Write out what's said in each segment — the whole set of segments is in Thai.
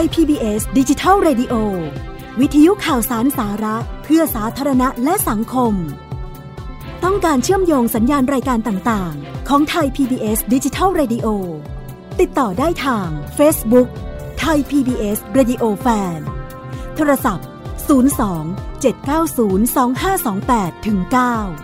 ย PBS ดิจิทัล Radio วิทยุข่าวสารสาระ เพื่อสาธารณะและสังคม ต้องการเชื่อมโยงสัญญาณรายการต่างๆ ของไทย PBS ดิจิทัล Radio ติดต่อได้ทาง Facebook ไทย PBS Radio Fan โทรศัพท์ 02 790 2528ถึง9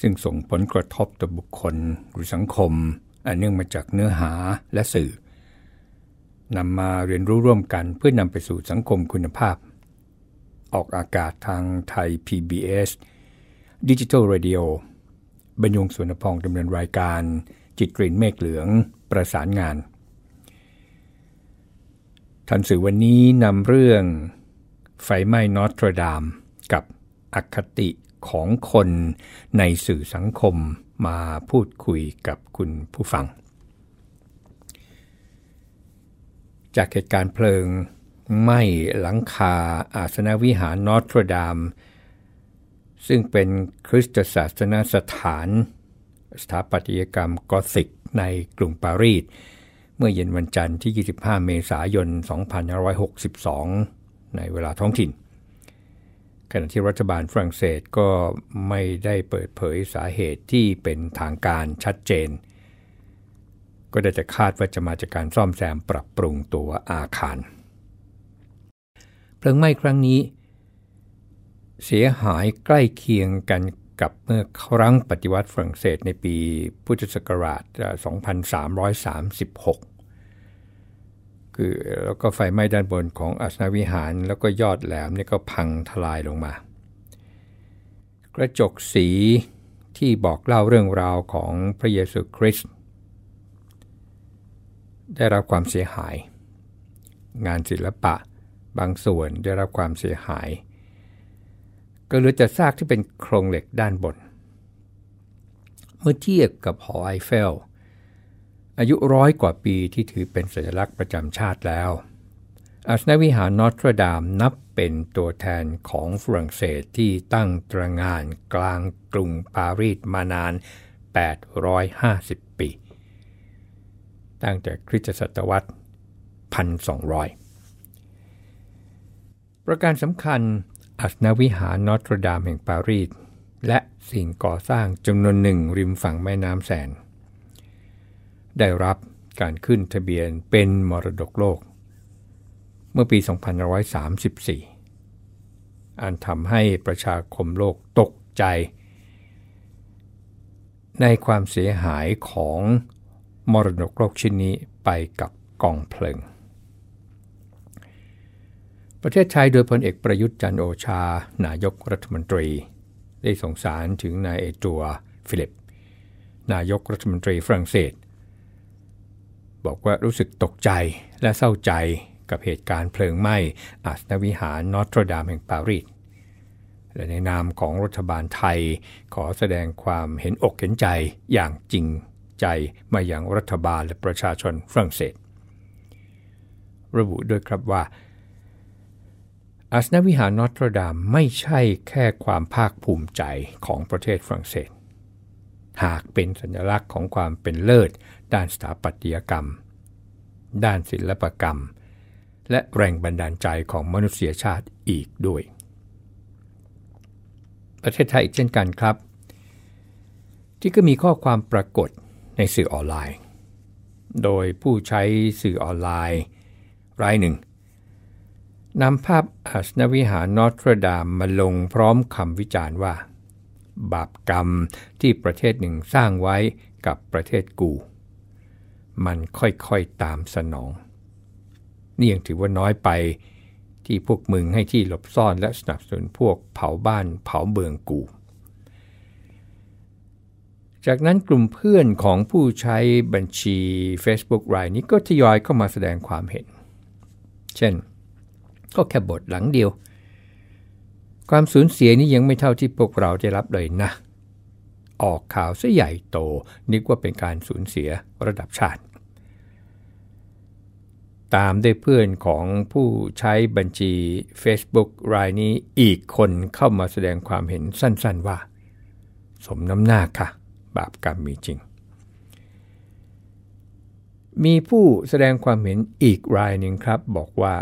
ซึ่งส่งผลกระทบต่อบุคคลหรือสังคม อันเนื่องมาจากเนื้อหาและสื่อนำมาเรียนรู้ร่วมกันเพื่อนำไปสู่สังคมคุณภาพ ออกอากาศทางไทย PBS Digital Radio บรรยงสวนพองดำเนินรายการ จิตกรีนเมฆเหลืองประสานงานทันสื่อวันนี้นำเรื่องไฟไหม้นอตรดามกับอคติ ของคนในสื่อสังคมมาพูดคุยกับคุณผู้ฟัง จากเหตุการณ์เพลิงไหม้หลังคาอาสนวิหารนอตรดาม ซึ่งเป็นคริสตศาสนสถาน สถาปัตยกรรมกอธิกในกรุงปารีสเมื่อเย็นวันจันทร์ที่ 25 เมษายน 2562 ในเวลาท้องถิ่น ขณะที่รัฐบาลฝรั่งเศสก็ไม่ได้เปิดเผยสาเหตุที่เป็นทางการชัดเจน ก็ได้แต่คาดว่าจะมาจากการซ่อมแซมปรับปรุงตัวอาคาร เพลิงไหม้ครั้งนี้ เสียหายใกล้เคียงกันกับเมื่อครั้งปฏิวัติฝรั่งเศสในปีพุทธศักราช 2336 คือแล้วก็ไฟไหม้ด้านบนของอัสนวิหาร แล้วก็ยอดแหลมนี่ก็พังทลายลงมา กระจกสีที่บอกเล่าเรื่องราวของพระเยซูคริสต์ได้รับความเสียหาย งานศิลปะบางส่วนได้รับความเสียหาย ก็เหลือแต่ซากที่เป็นโครงเหล็กด้านบน เมื่อเทียบกับหอไอเฟล อายุร้อยกว่าปีที่ถือเป็นสัญลักษณ์ประจำชาติแล้วอาสนวิหารนอตรดามนับเป็นตัวแทนของฝรั่งเศสที่ตั้งตระงานกลางกรุงปารีสมานาน 850 ปี ตั้งแต่คริสตศตวรรษ 1200 ประการสำคัญอัศนวิหารนอตรดามแห่งปารีสและสิ่งก่อสร้างจำนวนหนึ่งริมฝั่งแม่น้ำแสน ได้รับการขึ้นทะเบียนเป็นมรดกโลก เมื่อปี2534 อันทำให้ประชาคมโลกตกใจ ในความเสียหายของมรดกโลกชิ้นนี้ไปกับกองเพลิง ประเทศไทยโดยพลเอกประยุทธ์จันโอชา นายกรัฐมนตรี ได้ส่งสารถึงนายเอจัวฟิลิป นายกรัฐมนตรีฝรั่งเศส บอกว่ารู้สึกตกใจและเศร้าใจกับเหตุการณ์เพลิงไหม้อาสนวิหารนอตรดามแห่งปารีสและในนามของรัฐบาลไทยขอแสดงความเห็นอกเห็นใจอย่างจริงใจมาอย่างรัฐบาลและประชาชนฝรั่งเศส ระบุด้วยครับว่า อาสนวิหารนอตรดามไม่ใช่แค่ความภาคภูมิใจของประเทศฝรั่งเศส หากเป็นสัญลักษณ์ของความเป็นเลิศ ด้านสถาปัตยกรรม ด้านศิลปกรรม และแรงบันดาลใจของมนุษยชาติอีกด้วย ประเทศไทยอีกเช่นกันครับ ที่ก็มีข้อความปรากฏในสื่อออนไลน์ โดยผู้ใช้สื่อออนไลน์รายหนึ่งนำภาพอัสนวิหารนอตรดามมาลงพร้อมคำวิจารณ์ว่า บาปกรรมที่ประเทศหนึ่งสร้างไว้กับประเทศกู มันค่อยๆตามสนอง นี่ยังถือว่าน้อยไปที่พวกมึงให้ที่หลบซ่อนและสนับสนุนพวกเผาบ้านเผาเบืองกู จากนั้นกลุ่มเพื่อนของผู้ใช้บัญชี Facebook รายนี้ก็ทยอยเข้ามาแสดงความเห็น เช่น ก็แค่บทหลังเดียว ความสูญเสียนี้ยังไม่เท่าที่พวกเราได้รับเลยนะ ออกข่าวซะใหญ่โต นึกว่าเป็นการสูญเสียระดับชาติ ตามด้วยเพื่อนของผู้ใช้บัญชี Facebook รายนี้อีกคนเข้ามาแสดงความเห็นสั้นๆว่า สมน้ำหน้าค่ะ บาปกรรมมีจริง มีผู้แสดงความเห็นอีกรายหนึ่งครับบอกว่า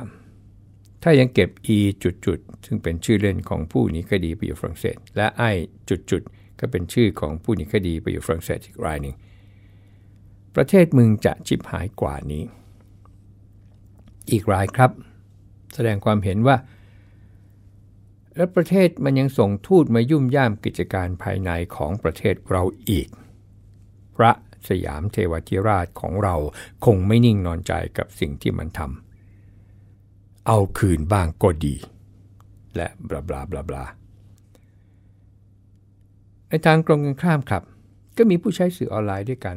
ถ้ายังเก็บ e จุดๆซึ่งเป็นชื่อเล่นของผู้หนีคดีไปอยู่ฝรั่งเศส และ i จุดๆก็เป็นชื่อของผู้หนีคดีไปอยู่ฝรั่งเศสอีกรายหนึ่ง ประเทศมึงจะชิบหายกว่านี้ อีกรายครับ แสดงความเห็นว่า และประเทศมันยังส่งทูตมายุ่มย่ามกิจการภายในของประเทศเราอีก พระสยามเทวทิราชของเราคงไม่นิ่งนอนใจกับสิ่งที่มันทำ เอาคืนบ้างก็ดี และบลาบลาบลาบลาในทางกรงกันข้ามครับ ก็มีผู้ใช้สื่อออนไลน์ด้วยกัน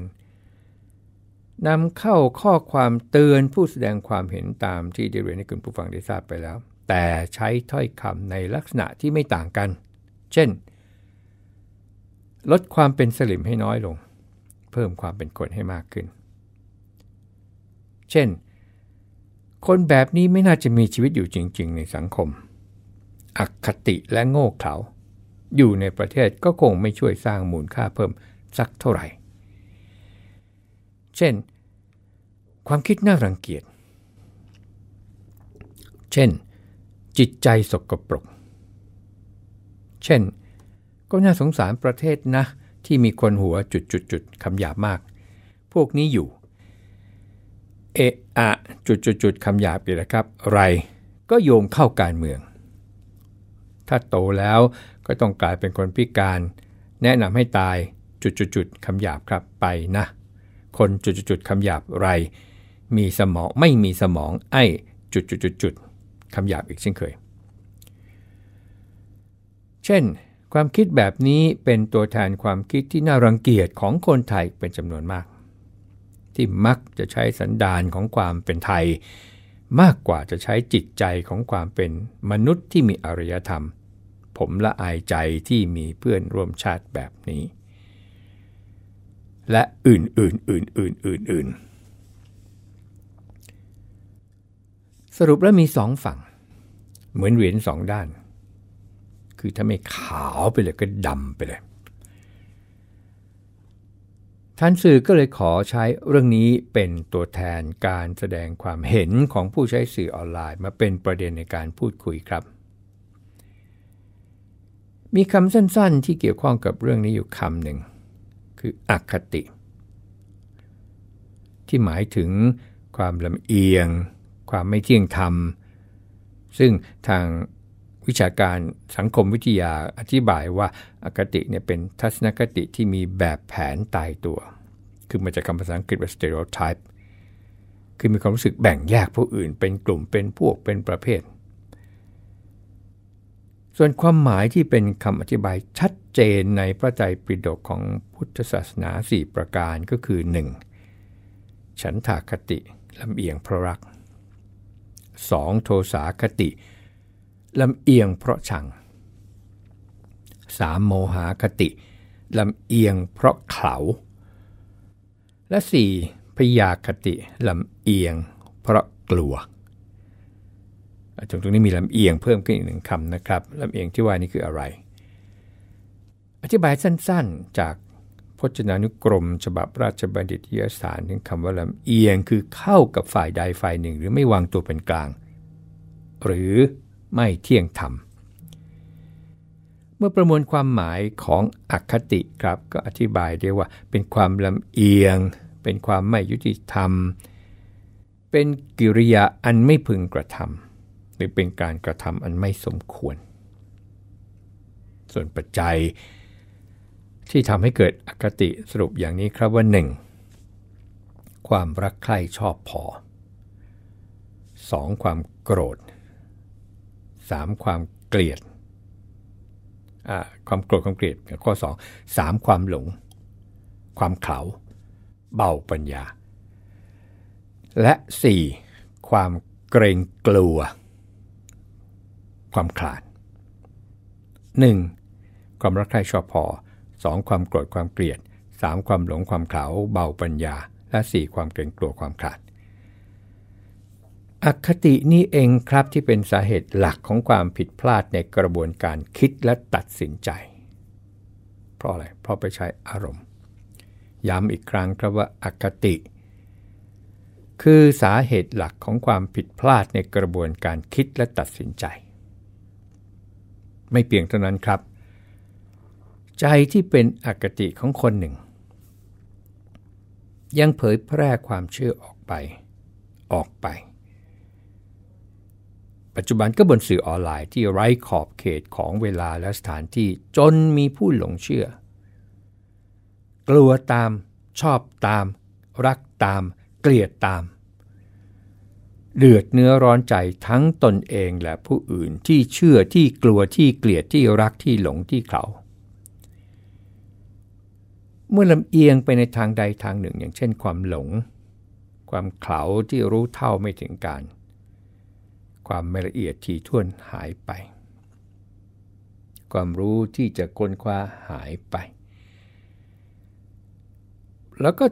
นำเข้าข้อความเตือนผู้แสดงความเห็นตามที่ได้เรียนให้คุณผู้ฟังได้ทราบไปแล้ว แต่ใช้ถ้อยคำในลักษณะที่ไม่ต่างกัน เช่น ลดความเป็นสลิมให้น้อยลง เพิ่มความเป็นคนให้มากขึ้น เช่น คนแบบนี้ไม่น่าจะมีชีวิตอยู่จริง ๆ ในสังคม อคติและโง่เขลาอยู่ในประเทศก็คงไม่ช่วยสร้างมูลค่าเพิ่มสักเท่าไหร่ เช่น ความคิดน่ารังเกียจ เช่น จิตใจสกปรก เช่น ก็น่าสงสารประเทศนะ ที่มีคนหัวจุดๆๆคำหยาบมาก พวกนี้อยู่ เอะอะจุดๆคำหยาบอีกแล้วครับ ไรก็โยงเข้าการเมือง ถ้าโตแล้วก็ต้องกลายเป็นคนพิการ แนะนำให้ตายจุดๆคำหยาบครับไปนะ คนจุดๆคำหยาบไร มีสมองไม่มีสมองไอ้จุดๆๆคำหยาบอีกเช่นเคย เช่น ความคิดแบบนี้เป็นตัวแทนความคิดที่น่ารังเกียจของคนไทยเป็นจำนวนมาก ที่มักจะใช้สันดานของความเป็นไทย มากกว่าจะใช้จิตใจของความเป็นมนุษย์ที่มีอารยธรรม ผมละอายใจที่มีเพื่อนร่วมชาติแบบนี้ และอื่นๆอื่นๆอื่นๆสรุปแล้วมีสองฝั่ง เหมือนเหรียญสองด้าน คือถ้าไม่ขาวไปเลยก็ดำไปเลย ท่านสื่อก็เลยขอใช้เรื่องนี้เป็นตัวแทนการแสดงความเห็นของผู้ใช้สื่อออนไลน์ มาเป็นประเด็นในการพูดคุยครับ มีคำสั้นๆที่เกี่ยวข้องกับเรื่องนี้อยู่คำหนึ่ง คืออคติ ที่หมายถึงความลำเอียง ความไม่เที่ยงธรรม ซึ่งทาง วิชาการสังคมวิทยาอธิบายว่าอคติเนี่ยเป็นทัศนคติที่มีแบบแผนตายตัว คือมาจากคำภาษาอังกฤษว่า stereotype คือมีความรู้สึกแบ่งแยกผู้อื่น เป็นกลุ่มเป็นพวกเป็นประเภท ส่วนความหมายที่เป็นคำอธิบายชัดเจนในพระไตรปิฎกของพุทธศาสนา 4 ประการก็คือ 1. ฉันทาคติลำเอียงพระรัก 2. โทสาคติล ลำเอียงเพราะชัง 3. โมหคติลำเอียงเพราะเขาและ 4. พยาคติลำเอียงเพราะกลัวตรงตรงนี้มีลำเอียงเพิ่มขึ้นอีกหนึ่งคำนะครับลำเอียงที่ว่านี่คืออะไร อธิบายสั้นๆจากพจนานุกรม ฉบับราชบัณฑิตยสารถึงคำว่าลำเอียงคือเข้ากับฝ่ายใดฝ่ายหนึ่ง หรือไม่วางตัวเป็นกลาง หรือ ไม่เที่ยงธรรม เมื่อประมวลความหมายของอคติครับก็อธิบายได้ว่าเป็นความลำเอียง เป็นความไม่ยุติธรรม เป็นกิริยาอันไม่พึงกระทำหรือเป็นการกระทำอันไม่สมควร ส่วนปัจจัยที่ทำให้เกิดอคติสรุปอย่างนี้ครับว่า 1. ความรักใคร่ชอบพอ 2. ความโกรธ 3. ความเกลียดความโกรธความเกลียดข้อ 2 3. ความหลง ความเขาเบาปัญญา และ 4. ความเกรงกลัว ความขลาด 1. ความรักใคร่ชอบพอ 2. ความโกรธความเกลียด 3. ความหลงความเขาเบาปัญญา และ 4. ความเกรงกลัวความขลาด อคตินี่เองครับที่เป็นสาเหตุหลักของความผิดพลาดในกระบวนการคิดและตัดสินใจ เพราะอะไร เพราะไปใช้อารมณ์ ย้ำอีกครั้งครับว่าอคติ คือสาเหตุหลักของความผิดพลาดในกระบวนการคิดและตัดสินใจ ไม่เพียงเท่านั้นครับ ใจที่เป็นอคติของคนหนึ่ง ยังเผยแพร่ความเชื่อออกไป ออกไป ปัจจุบันก็บนสื่อออนไลน์ที่ไร้ขอบเขตของเวลาและสถานที่จนมีผู้หลงเชื่อ กลัวตาม ชอบตาม รักตาม เกลียดตาม เดือดเนื้อร้อนใจทั้งตนเองและผู้อื่นที่เชื่อที่กลัวที่เกลียดที่รักที่หลงที่เขา เมื่อลำเอียงไปในทางใดทางหนึ่ง อย่างเช่นความหลง ความเขาที่รู้เท่าไม่ถึงการ ความไม่ละเอียดที่ท่วนหายไป ความรู้ที่จะค้นคว้าหายไป แล้วก็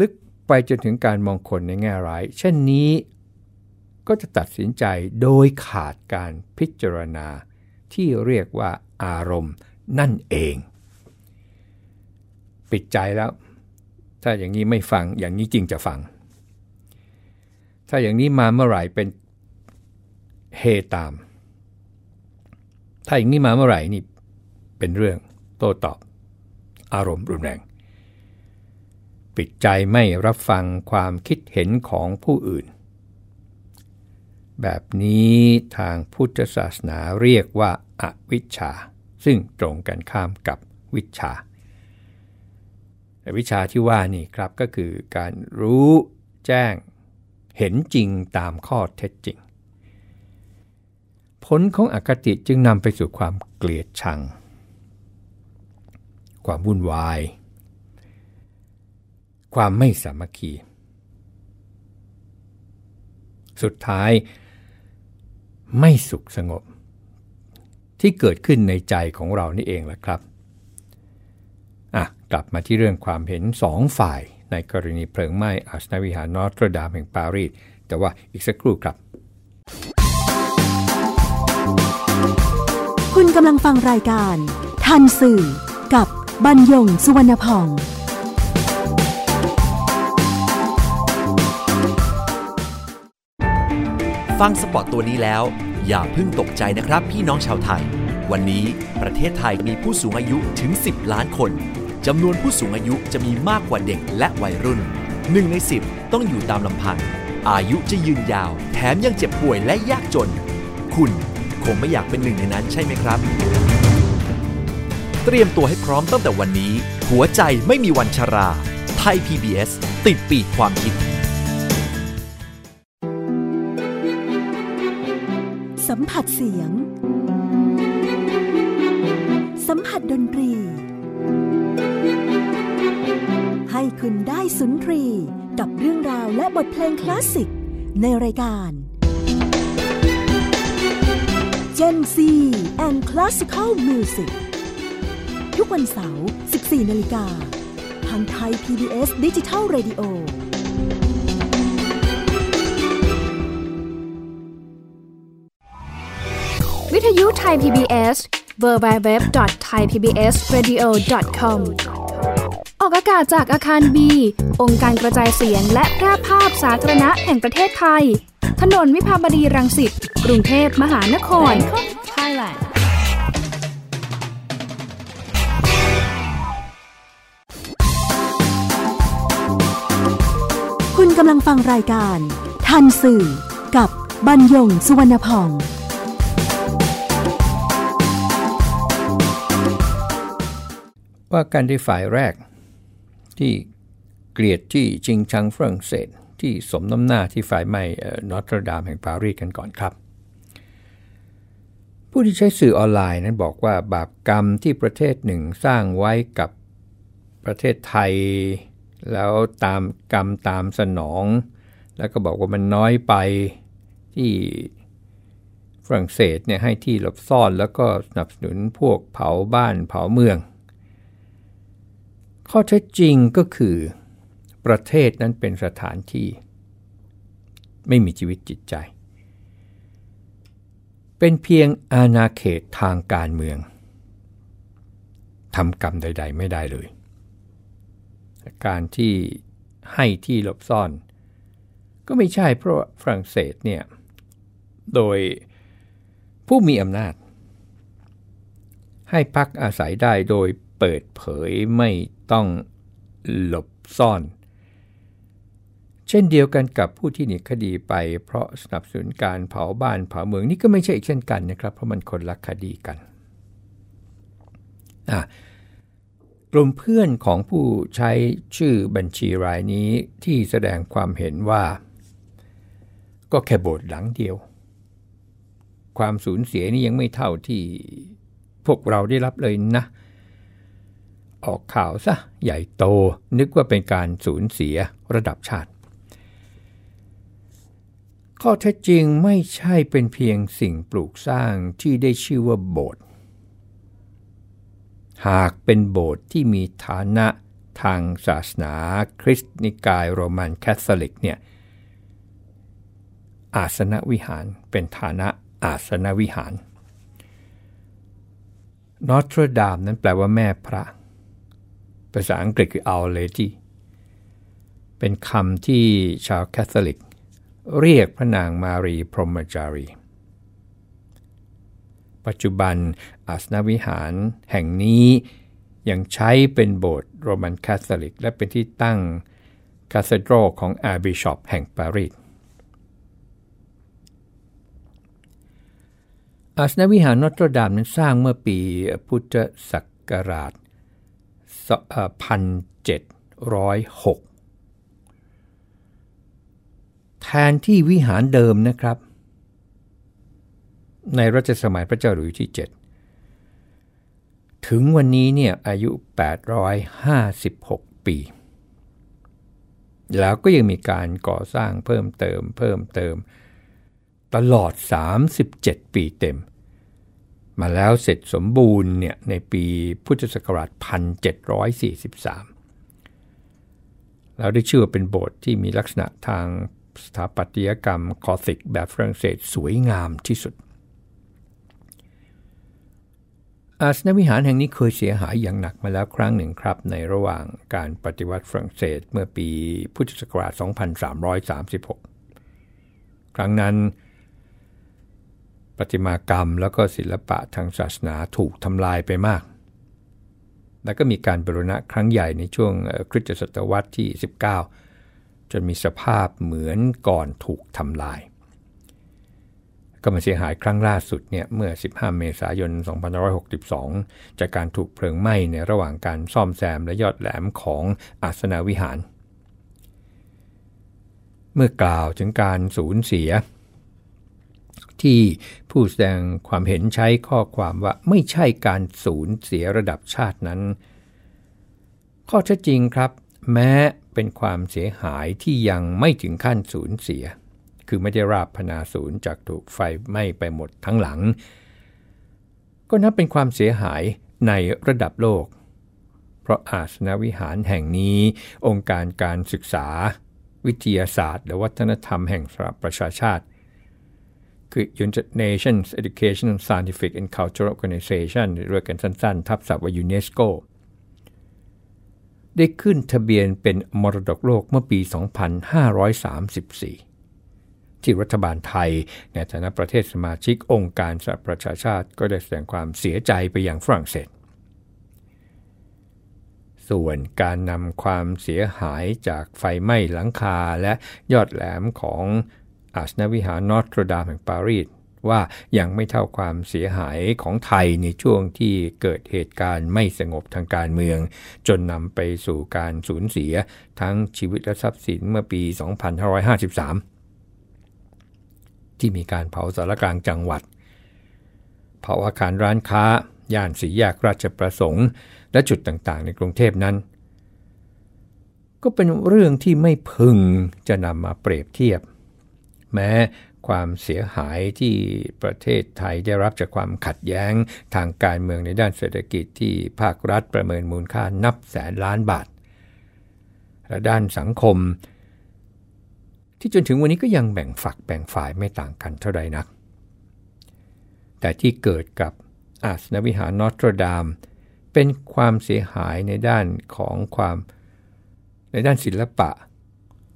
ลึกไปจนถึงการมองคนในแง่ร้าย เช่นนี้ก็จะตัดสินใจโดยขาดการพิจารณาที่เรียกว่าอารมณ์นั่นเอง ปิดใจแล้ว ถ้าอย่างนี้ไม่ฟังอย่างนี้จริงจะฟัง ถ้าอย่างนี้มาเมื่อไหร่เป็น เฮตาม ถ้าอย่างนี้มาเมื่อไหร่นี่เป็นเรื่องโต้ตอบ อารมณ์รุนแรง ปิดใจไม่รับฟังความคิดเห็นของผู้อื่น แบบนี้ทางพุทธศาสนาเรียกว่าอาวิชชา ซึ่งตรงกันข้ามกับวิชาวิชาที่ว่านี่ครับก็คือการรู้แจ้งเห็นจริงตามข้อเท็จจริง ผลของอคติจึงนำไปสู่ความเกลียดชัง ความวุ่นวาย ความไม่สามัคคี สุดท้าย ไม่สุขสงบ ที่เกิดขึ้นในใจของเรานี่เองแหละครับอะกลับมาที่เรื่องความเห็นสองฝ่ายในกรณีเพลิงไหม้อาสนวิหารนอตรดามแห่งปารีสแต่ว่าอีกสักครู่ครับ กำลังฟังรายการ ทันสื่อ กับบรรยงสุวรรณพอง ฟังสปอตตัวนี้แล้ว อย่าเพิ่งตกใจนะครับพี่น้องชาวไทย วันนี้ประเทศไทยมีผู้สูงอายุถึง 10 ล้านคนจำนวนผู้สูงอายุจะมีมากกว่าเด็กและวัยรุ่นหนึ่งใน 10 ต้องอยู่ตามลำพัง อายุจะยืนยาว แถมยังเจ็บป่วยและยากจน คุณ คงไม่อยากเป็นหนึ่งในนั้นใช่ไหมครับ เตรียมตัวให้พร้อมตั้งแต่วันนี้ หัวใจไม่มีวันชรา ไทย PBS ติดปีกความคิด สัมผัสเสียง สัมผัสดนตรี ให้คุณได้สุนทรี กับเรื่องราวและบทเพลงคลาสสิกในรายการ Gen Z and Classical Music ทุกวันเสาร์ 14 นาฬิกา ทางไทย PBS Digital Radio วิทยุไทย PBS www.thaipbsradio.com ออกอากาศจากอาคารบี องค์การกระจายเสียงและแพร่ภาพสาธารณะแห่งประเทศไทย ถนนวิภาวดีรังสิต กรุงเทพมหานคร Thailand คุณกำลังฟังรายการ ทันสื่อ กับบรรยงสุวรรณพองว่าการที่ฝ่ายแรก ที่เกลียดที่จริงชังฝรั่งเศสที่สมน้ำหน้าที่ฝ่ายไหม้นอตรดามแห่งปารีสกันก่อนครับ ผู้ที่ใช้สื่อออนไลน์นั้นบอกว่าบาปกรรมที่ประเทศหนึ่งสร้างไว้กับประเทศไทย แล้วตามกรรมตามสนอง แล้วก็บอกว่ามันน้อยไปที่ฝรั่งเศสเนี่ยให้ที่หลบซ่อนแล้วก็สนับสนุนพวกเผาบ้านเผาเมือง ข้อเท็จจริงก็คือประเทศนั้นเป็นสถานที่ ไม่มีชีวิตจิตใจ เป็นเพียงอาณาเขตทางการเมืองทำกรรมใด ๆ ไม่ได้เลย การที่ให้ที่หลบซ่อน ก็ไม่ใช่เพราะฝรั่งเศสเนี่ยโดยผู้มีอำนาจ ให้พักอาศัยได้โดยเปิดเผยไม่ต้องหลบซ่อน ช่นเดียวกันกับผู้ที่หนีคดีไป เพราะสนับสนุนการเผาบ้านเผาเมืองนี่ก็ไม่ใช่อีกเช่นกันนะครับ เพราะมันคนละคดีกันกลุ่มเพื่อนของผู้ใช้ชื่อบัญชีรายนี้ที่แสดงความเห็นว่า ก็แค่โบสถ์หลังเดียว ความสูญเสียนี่ยังไม่เท่าที่พวกเราได้รับเลยนะ ออกข่าวซะใหญ่โตนึกว่าเป็นการสูญเสียระดับชาติ ข้อเท็จจริงไม่ใช่เป็นเพียงสิ่งปลูกสร้างที่ได้ชื่อว่าโบสถ์หากเป็นโบสถ์ที่มีฐานะทางศาสนาคริสต์นิกายโรมันคาทอลิกเนี่ยอาสนวิหารเป็นฐานะอาสนวิหารนอตรดามนั้นแปลว่าแม่พระ ภาษาอังกฤษคือ Our Lady เป็นคำที่ชาวแคทอลิก เรียกพระนางมารีพรหมจารี ปัจจุบันอาสนวิหารแห่งนี้ยังใช้เป็นโบสถ์โรมันคาทอลิก และเป็นที่ตั้งคาเธดรลของอาร์บิชอปแห่งปารีสอาสนวิหารนอตรดามนั้นสร้างเมื่อปีพุทธศักราช1706 แทนที่วิหารเดิมนะครับ ในรัชสมัยพระเจ้าหลุยที่ 7 ถึงวันนี้เนี่ยอายุ 856 ปี แล้วก็ยังมีการก่อสร้างเพิ่มเติมเพิ่มเติม ตลอด 37 ปีเต็ม มาแล้วเสร็จสมบูรณ์เนี่ยในปีพุทธศักราช 1743 แล้วได้ชื่อว่าเป็นโบสถ์ที่มีลักษณะทาง สถาปัตยกรรมคอสิกแบบฝรั่งเศสสวยงามที่สุด อาสนวิหารแห่งนี้เคยเสียหายอย่างหนักมาแล้วครั้งหนึ่งครับ ในระหว่างการปฏิวัติฝรั่งเศสเมื่อปีพุทธศักราช 2336 ครั้งนั้นประติมากรรมแล้วก็ศิลปะทางศาสนาถูกทำลายไปมาก แล้วก็มีการบรณะครั้งใหญ่ในช่วงคริสตศตวรรษที่ 19 จนมีสภาพเหมือนก่อนถูกทำลาย ก็มาเสียหายครั้งล่าสุดเนี่ยเมื่อ 15 เมษายน 2562 จากการถูกเพลิงไหม้ในระหว่างการซ่อมแซมและยอดแหลมของอาสนาวิหาร เมื่อกล่าวถึงการสูญเสีย ที่ผู้แสดงความเห็นใช้ข้อความว่าไม่ใช่การสูญเสียระดับชาตินั้น ข้อเท็จจริงครับ แม้ เป็นความเสียหายที่ยังไม่ถึงขั้นสูญเสีย คือไม่ได้ราบพนาศูนย์จากถูกไฟไหม้ไปหมดทั้งหลัง ก็นับเป็นความเสียหายในระดับโลก เพราะอาสนวิหารแห่งนี้ องค์การการศึกษา วิทยาศาสตร์ และวัฒนธรรมแห่งสหประชาชาติคือ United Nations Education Scientific and Cultural Organization เรียกกันสั้นๆ ทับศัพท์ว่ายูเนสโก ได้ขึ้นทะเบียนเป็นมรดกโลกเมื่อปี 2534 ที่รัฐบาลไทยในฐานะประเทศสมาชิกองค์การสหประชาชาติก็ได้แสดงความเสียใจไปอย่างฝรั่งเศส ส่วนการนำความเสียหายจากไฟไหม้หลังคาและยอดแหลมของอาสนวิหารนอตรดามแห่งปารีส ว่ายังไม่เท่าความเสียหายของไทยในช่วงที่เกิดเหตุการณ์ไม่สงบทางการเมือง จนนำไปสู่การสูญเสียทั้งชีวิตและทรัพย์สินเมื่อปี 2553 ที่มีการเผาสารกลางจังหวัด เผาอาคารร้านค้า ย่านสีแยกราชประสงค์ และจุดต่างๆ ในกรุงเทพนั้น ก็เป็นเรื่องที่ไม่พึงจะนำมาเปรียบเทียบ แม้ ความเสียหายที่ประเทศไทยได้รับจากความขัดแย้งทางการเมืองในด้านเศรษฐกิจที่ภาครัฐประเมินมูลค่านับแสนล้านบาท และด้านสังคม ที่จนถึงวันนี้ก็ยังแบ่งฝักแบ่งฝ่ายไม่ต่างกันเท่าใดนัก แต่ที่เกิดกับอาสนวิหารนอตรดามเป็นความเสียหายในด้านของความในด้านศิลปะ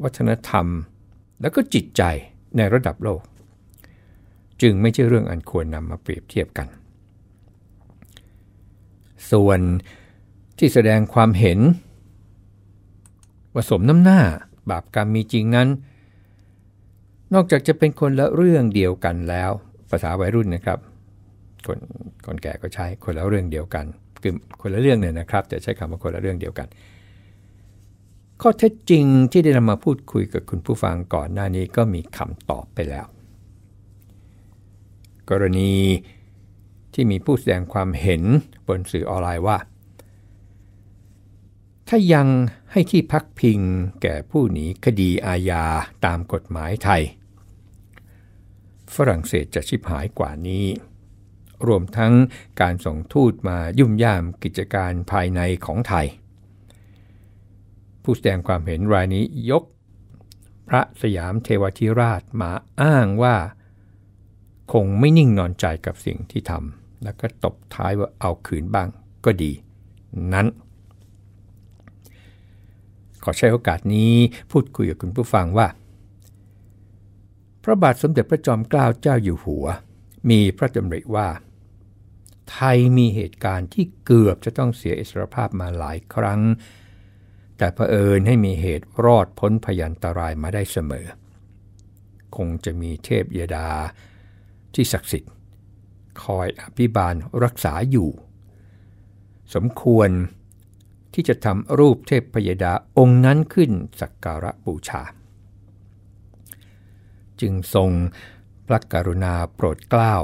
วัฒนธรรม แล้วก็จิตใจ ในระดับโลก จึงไม่ใช่เรื่องอันควรนำมาเปรียบเทียบกัน ส่วนที่แสดงความเห็นว่าสมน้ำหน้าบาปกรรมมีจริงนั้น นอกจากจะเป็นคนละเรื่องเดียวกันแล้ว ภาษาวัยรุ่นนะครับคนคนแก่ก็ใช้คนละเรื่องเดียวกันคือคนละเรื่องเนี่ยนะครับแต่ใช้คำว่าคนละเรื่องเดียวกัน ข้อเท็จจริงที่ได้นำมาพูดคุยกับคุณผู้ฟังก่อนหน้านี้ก็มีคำตอบไปแล้ว กรณีที่มีผู้แสดงความเห็นบนสื่อออนไลน์ว่า ถ้ายังให้ที่พักพิงแก่ผู้หนีคดีอาญาตามกฎหมายไทย ฝรั่งเศสจะชิบหายกว่านี้ รวมทั้งการส่งทูตมายุ่มย่ามกิจการภายในของไทย ผู้แสดงความเห็นรายนี้ยก พระสยามเทวทิราชมาอ้างว่า คงไม่นิ่งนอนใจกับสิ่งที่ทำแล้วก็ตบท้ายว่าเอาคืนบ้างก็ดี นั้น ขอใช้โอกาสนี้พูดคุยกับคุณผู้ฟังว่า พระบาทสมเด็จพระจอมเกล้าเจ้าอยู่หัว มีพระดำริว่า ไทยมีเหตุการณ์ที่เกือบจะต้องเสียอิสรภาพมาหลายครั้ง แต่เผอิญให้มีเหตุรอดพ้นพยันตรายมาได้เสมอ คงจะมีเทพยดาที่ศักดิ์สิทธิ์ คอยอภิบาลรักษาอยู่ สมควรที่จะทำรูปเทพพยดาองค์นั้นขึ้นสักการะบูชา จึงทรงพระกรุณาโปรดเกล้า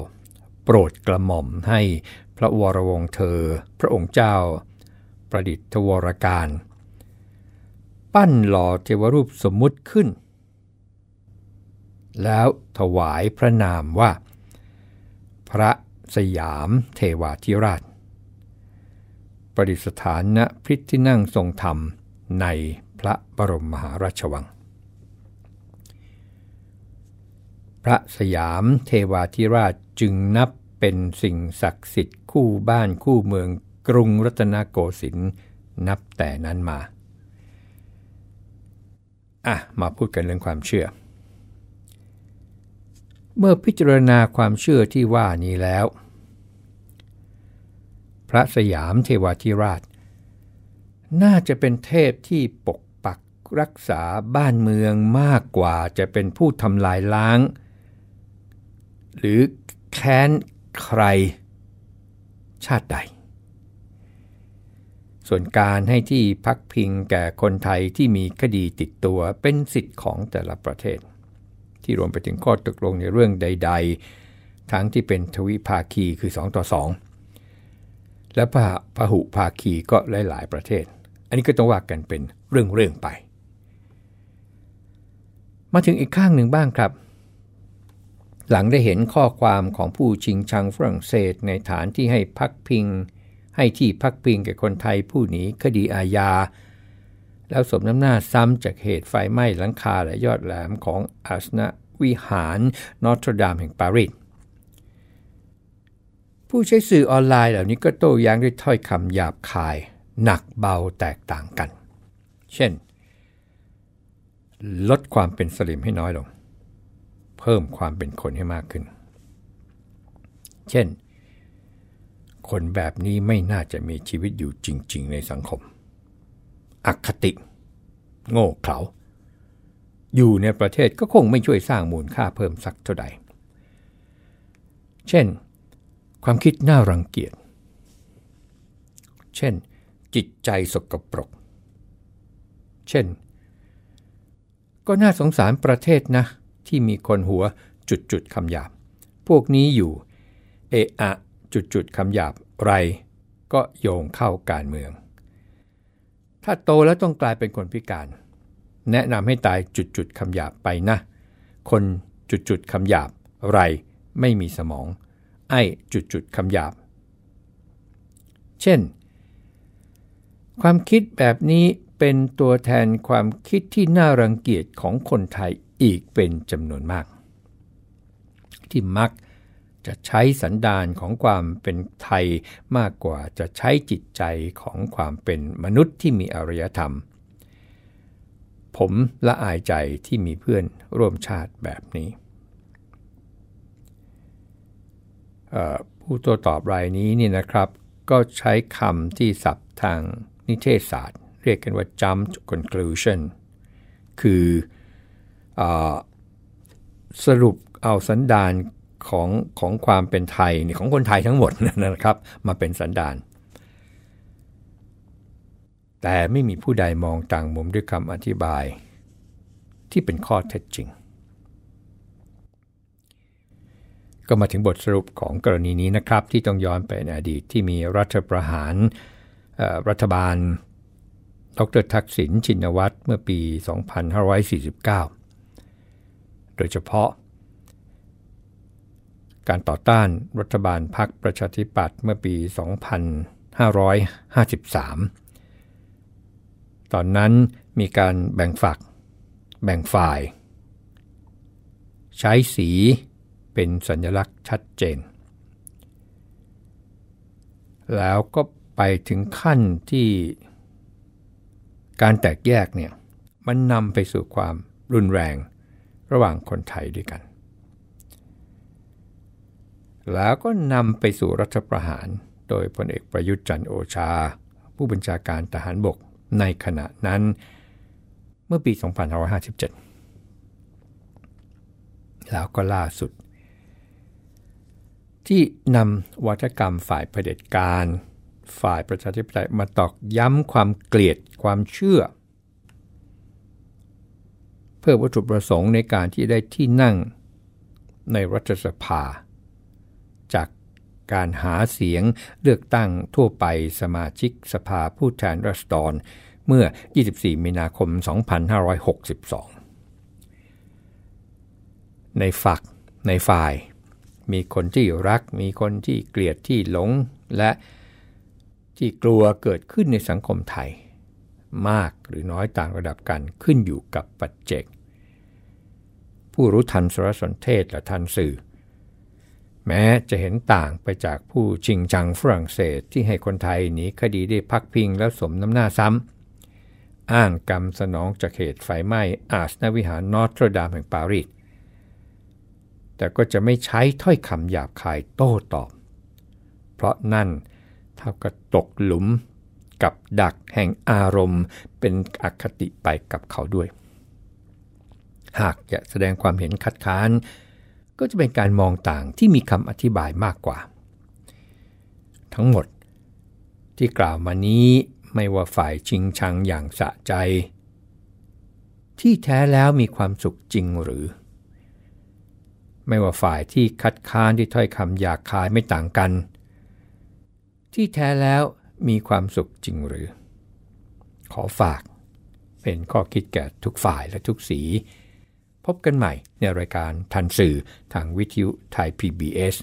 โปรดกระหม่อมให้พระวรวงเธอ พระองค์เจ้า ประดิษฐวรการ ปั้นหล่อเทวรูปสมมุติขึ้น แล้วถวายพระนามว่า พระสยามเทวาธิราช ประดิษฐานณพิที่นั่งทรงธรรมในพระบรมมหาราชวัง พระสยามเทวาธิราชจึงนับเป็นสิ่งศักดิ์สิทธิ์คู่บ้านคู่เมืองกรุงรัตนโกสินทร์นับแต่นั้นมา อะมาพูดกันเรื่องความเชื่อ เมื่อพิจารณาความเชื่อที่ว่านี้แล้ว พระสยามเทวาธิราช น่าจะเป็นเทพที่ปกปักรักษาบ้านเมืองมากกว่าจะเป็นผู้ทำลายล้าง หรือแค้นใครชาติใด ส่วนการให้ที่พักพิงแก่คนไทยที่มีคดีติดตัวเป็นสิทธิ์ของแต่ละประเทศ ที่รวมไปถึงข้อตกลงในเรื่องใด ๆ ทั้งที่เป็นทวิภาคีคือ 2 ต่อ 2 และพะพหุภาคีก็หลาย ๆ ประเทศ อันนี้ก็ต้องว่ากันเป็นเรื่อง ๆ ไป มาถึงอีกข้างหนึ่งบ้างครับ หลังได้เห็นข้อความของผู้ชิงชังฝรั่งเศสในฐานที่ให้พักพิง ให้ที่พักพิงแก่คนไทยผู้หนีคดีอาญา แล้วสมน้ำหน้าซ้ำจากเหตุไฟไหม้หลังคาและยอดแหลมของอาสนะวิหารนอตรดามแห่งปารีสผู้ใช้สื่อออนไลน์เหล่านี้ก็โต้แย้งด้วยถ้อยคำหยาบคาย หนักเบาแตกต่างกัน เช่น ลดความเป็นสลิมให้น้อยลง เพิ่มความเป็นคนให้มากขึ้น เช่น คนแบบนี้ไม่น่าจะมีชีวิตอยู่จริง ๆ ในสังคม อคติ โง่เขลาอยู่ในประเทศก็คงไม่ช่วยสร้างมูลค่าเพิ่มสักเท่าใด เช่น ความคิดน่ารังเกียจ เช่น จิตใจสกปรก เช่น ก็น่าสงสารประเทศนะ ที่มีคนหัวจุดๆคำหยาบ พวกนี้อยู่เอะอะ จุดๆคำหยาบไร ก็โยงเข้าการเมือง ถ้าโตแล้วต้องกลายเป็นคนพิการ แนะนำให้ตายจุดๆคำหยาบไปนะ คนจุดๆคำหยาบไรไม่มีสมอง ไอ้จุดๆคำหยาบ เช่น ความคิดแบบนี้เป็นตัวแทนความคิดที่น่ารังเกียจของคนไทยอีกเป็นจำนวนมาก ที่มัก จะใช้สันดานของความเป็นไทยมากกว่าจะใช้จิตใจของความเป็นมนุษย์ที่มีอารยธรรม ผมละอายใจที่มีเพื่อนร่วมชาติแบบนี้ ผู้ตัวตอบรายนี้นี่นะครับ ก็ใช้คำที่ศัพท์ทางนิเทศศาสตร์ เรียกกันว่า jump to conclusion คืออสรุปเอาสันดาน ของของความเป็นไทยของคนไทยทั้งหมดนะครับ มาเป็นสันดาน แต่ไม่มีผู้ใดมองต่างมุมด้วยคำอธิบายที่เป็นข้อเท็จจริง ก็มาถึงบทสรุปของกรณีนี้นะครับ ที่ต้องย้อนไปในอดีตที่มีรัฐประหารรัฐบาลดรทักษิณชินวัตรเมื่อปี 2549 โดยเฉพาะ การต่อต้านรัฐบาลพรรคประชาธิปัตย์เมื่อปี 2553 ตอนนั้นมีการแบ่งฝัก แบ่งฝ่าย ใช้สีเป็นสัญลักษณ์ชัดเจน แล้วก็ไปถึงขั้นที่การแตกแยกเนี่ยมันนำไปสู่ความรุนแรงระหว่างคนไทยด้วยกัน แล้วก็นำไปสู่รัฐประหาร โดยพลเอกประยุทธ์จันโอชา ผู้บัญชาการทหารบกในขณะนั้น เมื่อปี 2557 แล้วก็ล่าสุด ที่นำวัฒกรรมฝ่ายเผด็จการ ฝ่ายประชาธิปไตยมาตอกย้ำความเกลียดความเชื่อ เพื่อวัตถุประสงค์ในการที่ได้ที่นั่งในรัฐสภาา การหาเสียงเลือกตั้งทั่วไปสมาชิกสภาผู้แทนราษฎร เมื่อ 24 มีนาคม 2562 ในฝักในฝ่าย มีคนที่รัก มีคนที่เกลียดที่หลง และที่กลัวเกิดขึ้นในสังคมไทย มากหรือน้อยต่างระดับกันขึ้นอยู่กับปัจเจก ผู้รู้ทันสารสนเทศและทันสื่อ แม้จะเห็นต่างไปจากผู้ชิงชังฝรั่งเศสที่ให้คนไทยหนีคดีได้พักพิงแล้วสมน้ำหน้าซ้ำ อ้างกรรมสนองจากเหตุไฟไหม้อาสนวิหารนอตรดามแห่งปารีสแต่ก็จะไม่ใช้ถ้อยคำหยาบคายโต้ตอบ เพราะนั่นเท่ากับตกหลุมกับดักแห่งอารมณ์เป็นอคติไปกับเขาด้วย หากจะแสดงความเห็นคัดค้าน ก็จะเป็นการมองต่างที่มีคำอธิบายมากกว่า ทั้งหมดที่กล่าวมานี้ไม่ว่าฝ่ายชิงชังอย่างสะใจ ที่แท้แล้วมีความสุขจริงหรือ ไม่ว่าฝ่ายที่คัดค้านที่ถ้อยคำอยากคายไม่ต่างกัน ที่แท้แล้วมีความสุขจริงหรือ ขอฝากเป็นข้อคิดแก่ทุกฝ่ายและทุกสี พบกันใหม่ในรายการทันสื่อทางวิทยุไทย PBS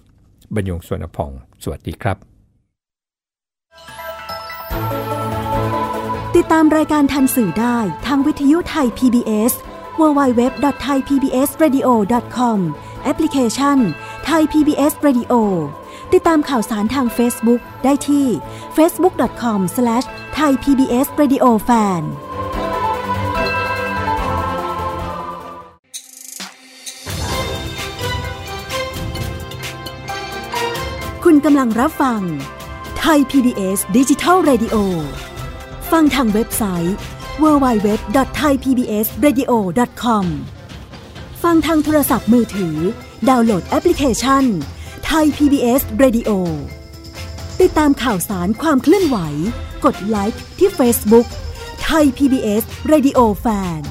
บรรยงสวนพอง สวัสดีครับ ติดตามรายการทันสื่อได้ทางวิทยุไทย PBS www.thaipbsradio.com แอปพลิเคชัน Thai PBS Radio ติดตามข่าวสารทาง Facebook ได้ที่ facebook.com/thaipbsradiofan กำลังรับฟังไทย PBS ดิจิทัล Radio ฟังทางเว็บไซต์ www.thaipbsradio.com ฟังทางโทรศัพท์มือถือ ดาวน์โหลดแอปพลิเคชันไทย PBS Radio ติดตามข่าวสารความเคลื่อนไหว กดไลค์ที่ Facebook ไทย PBS Radio Fan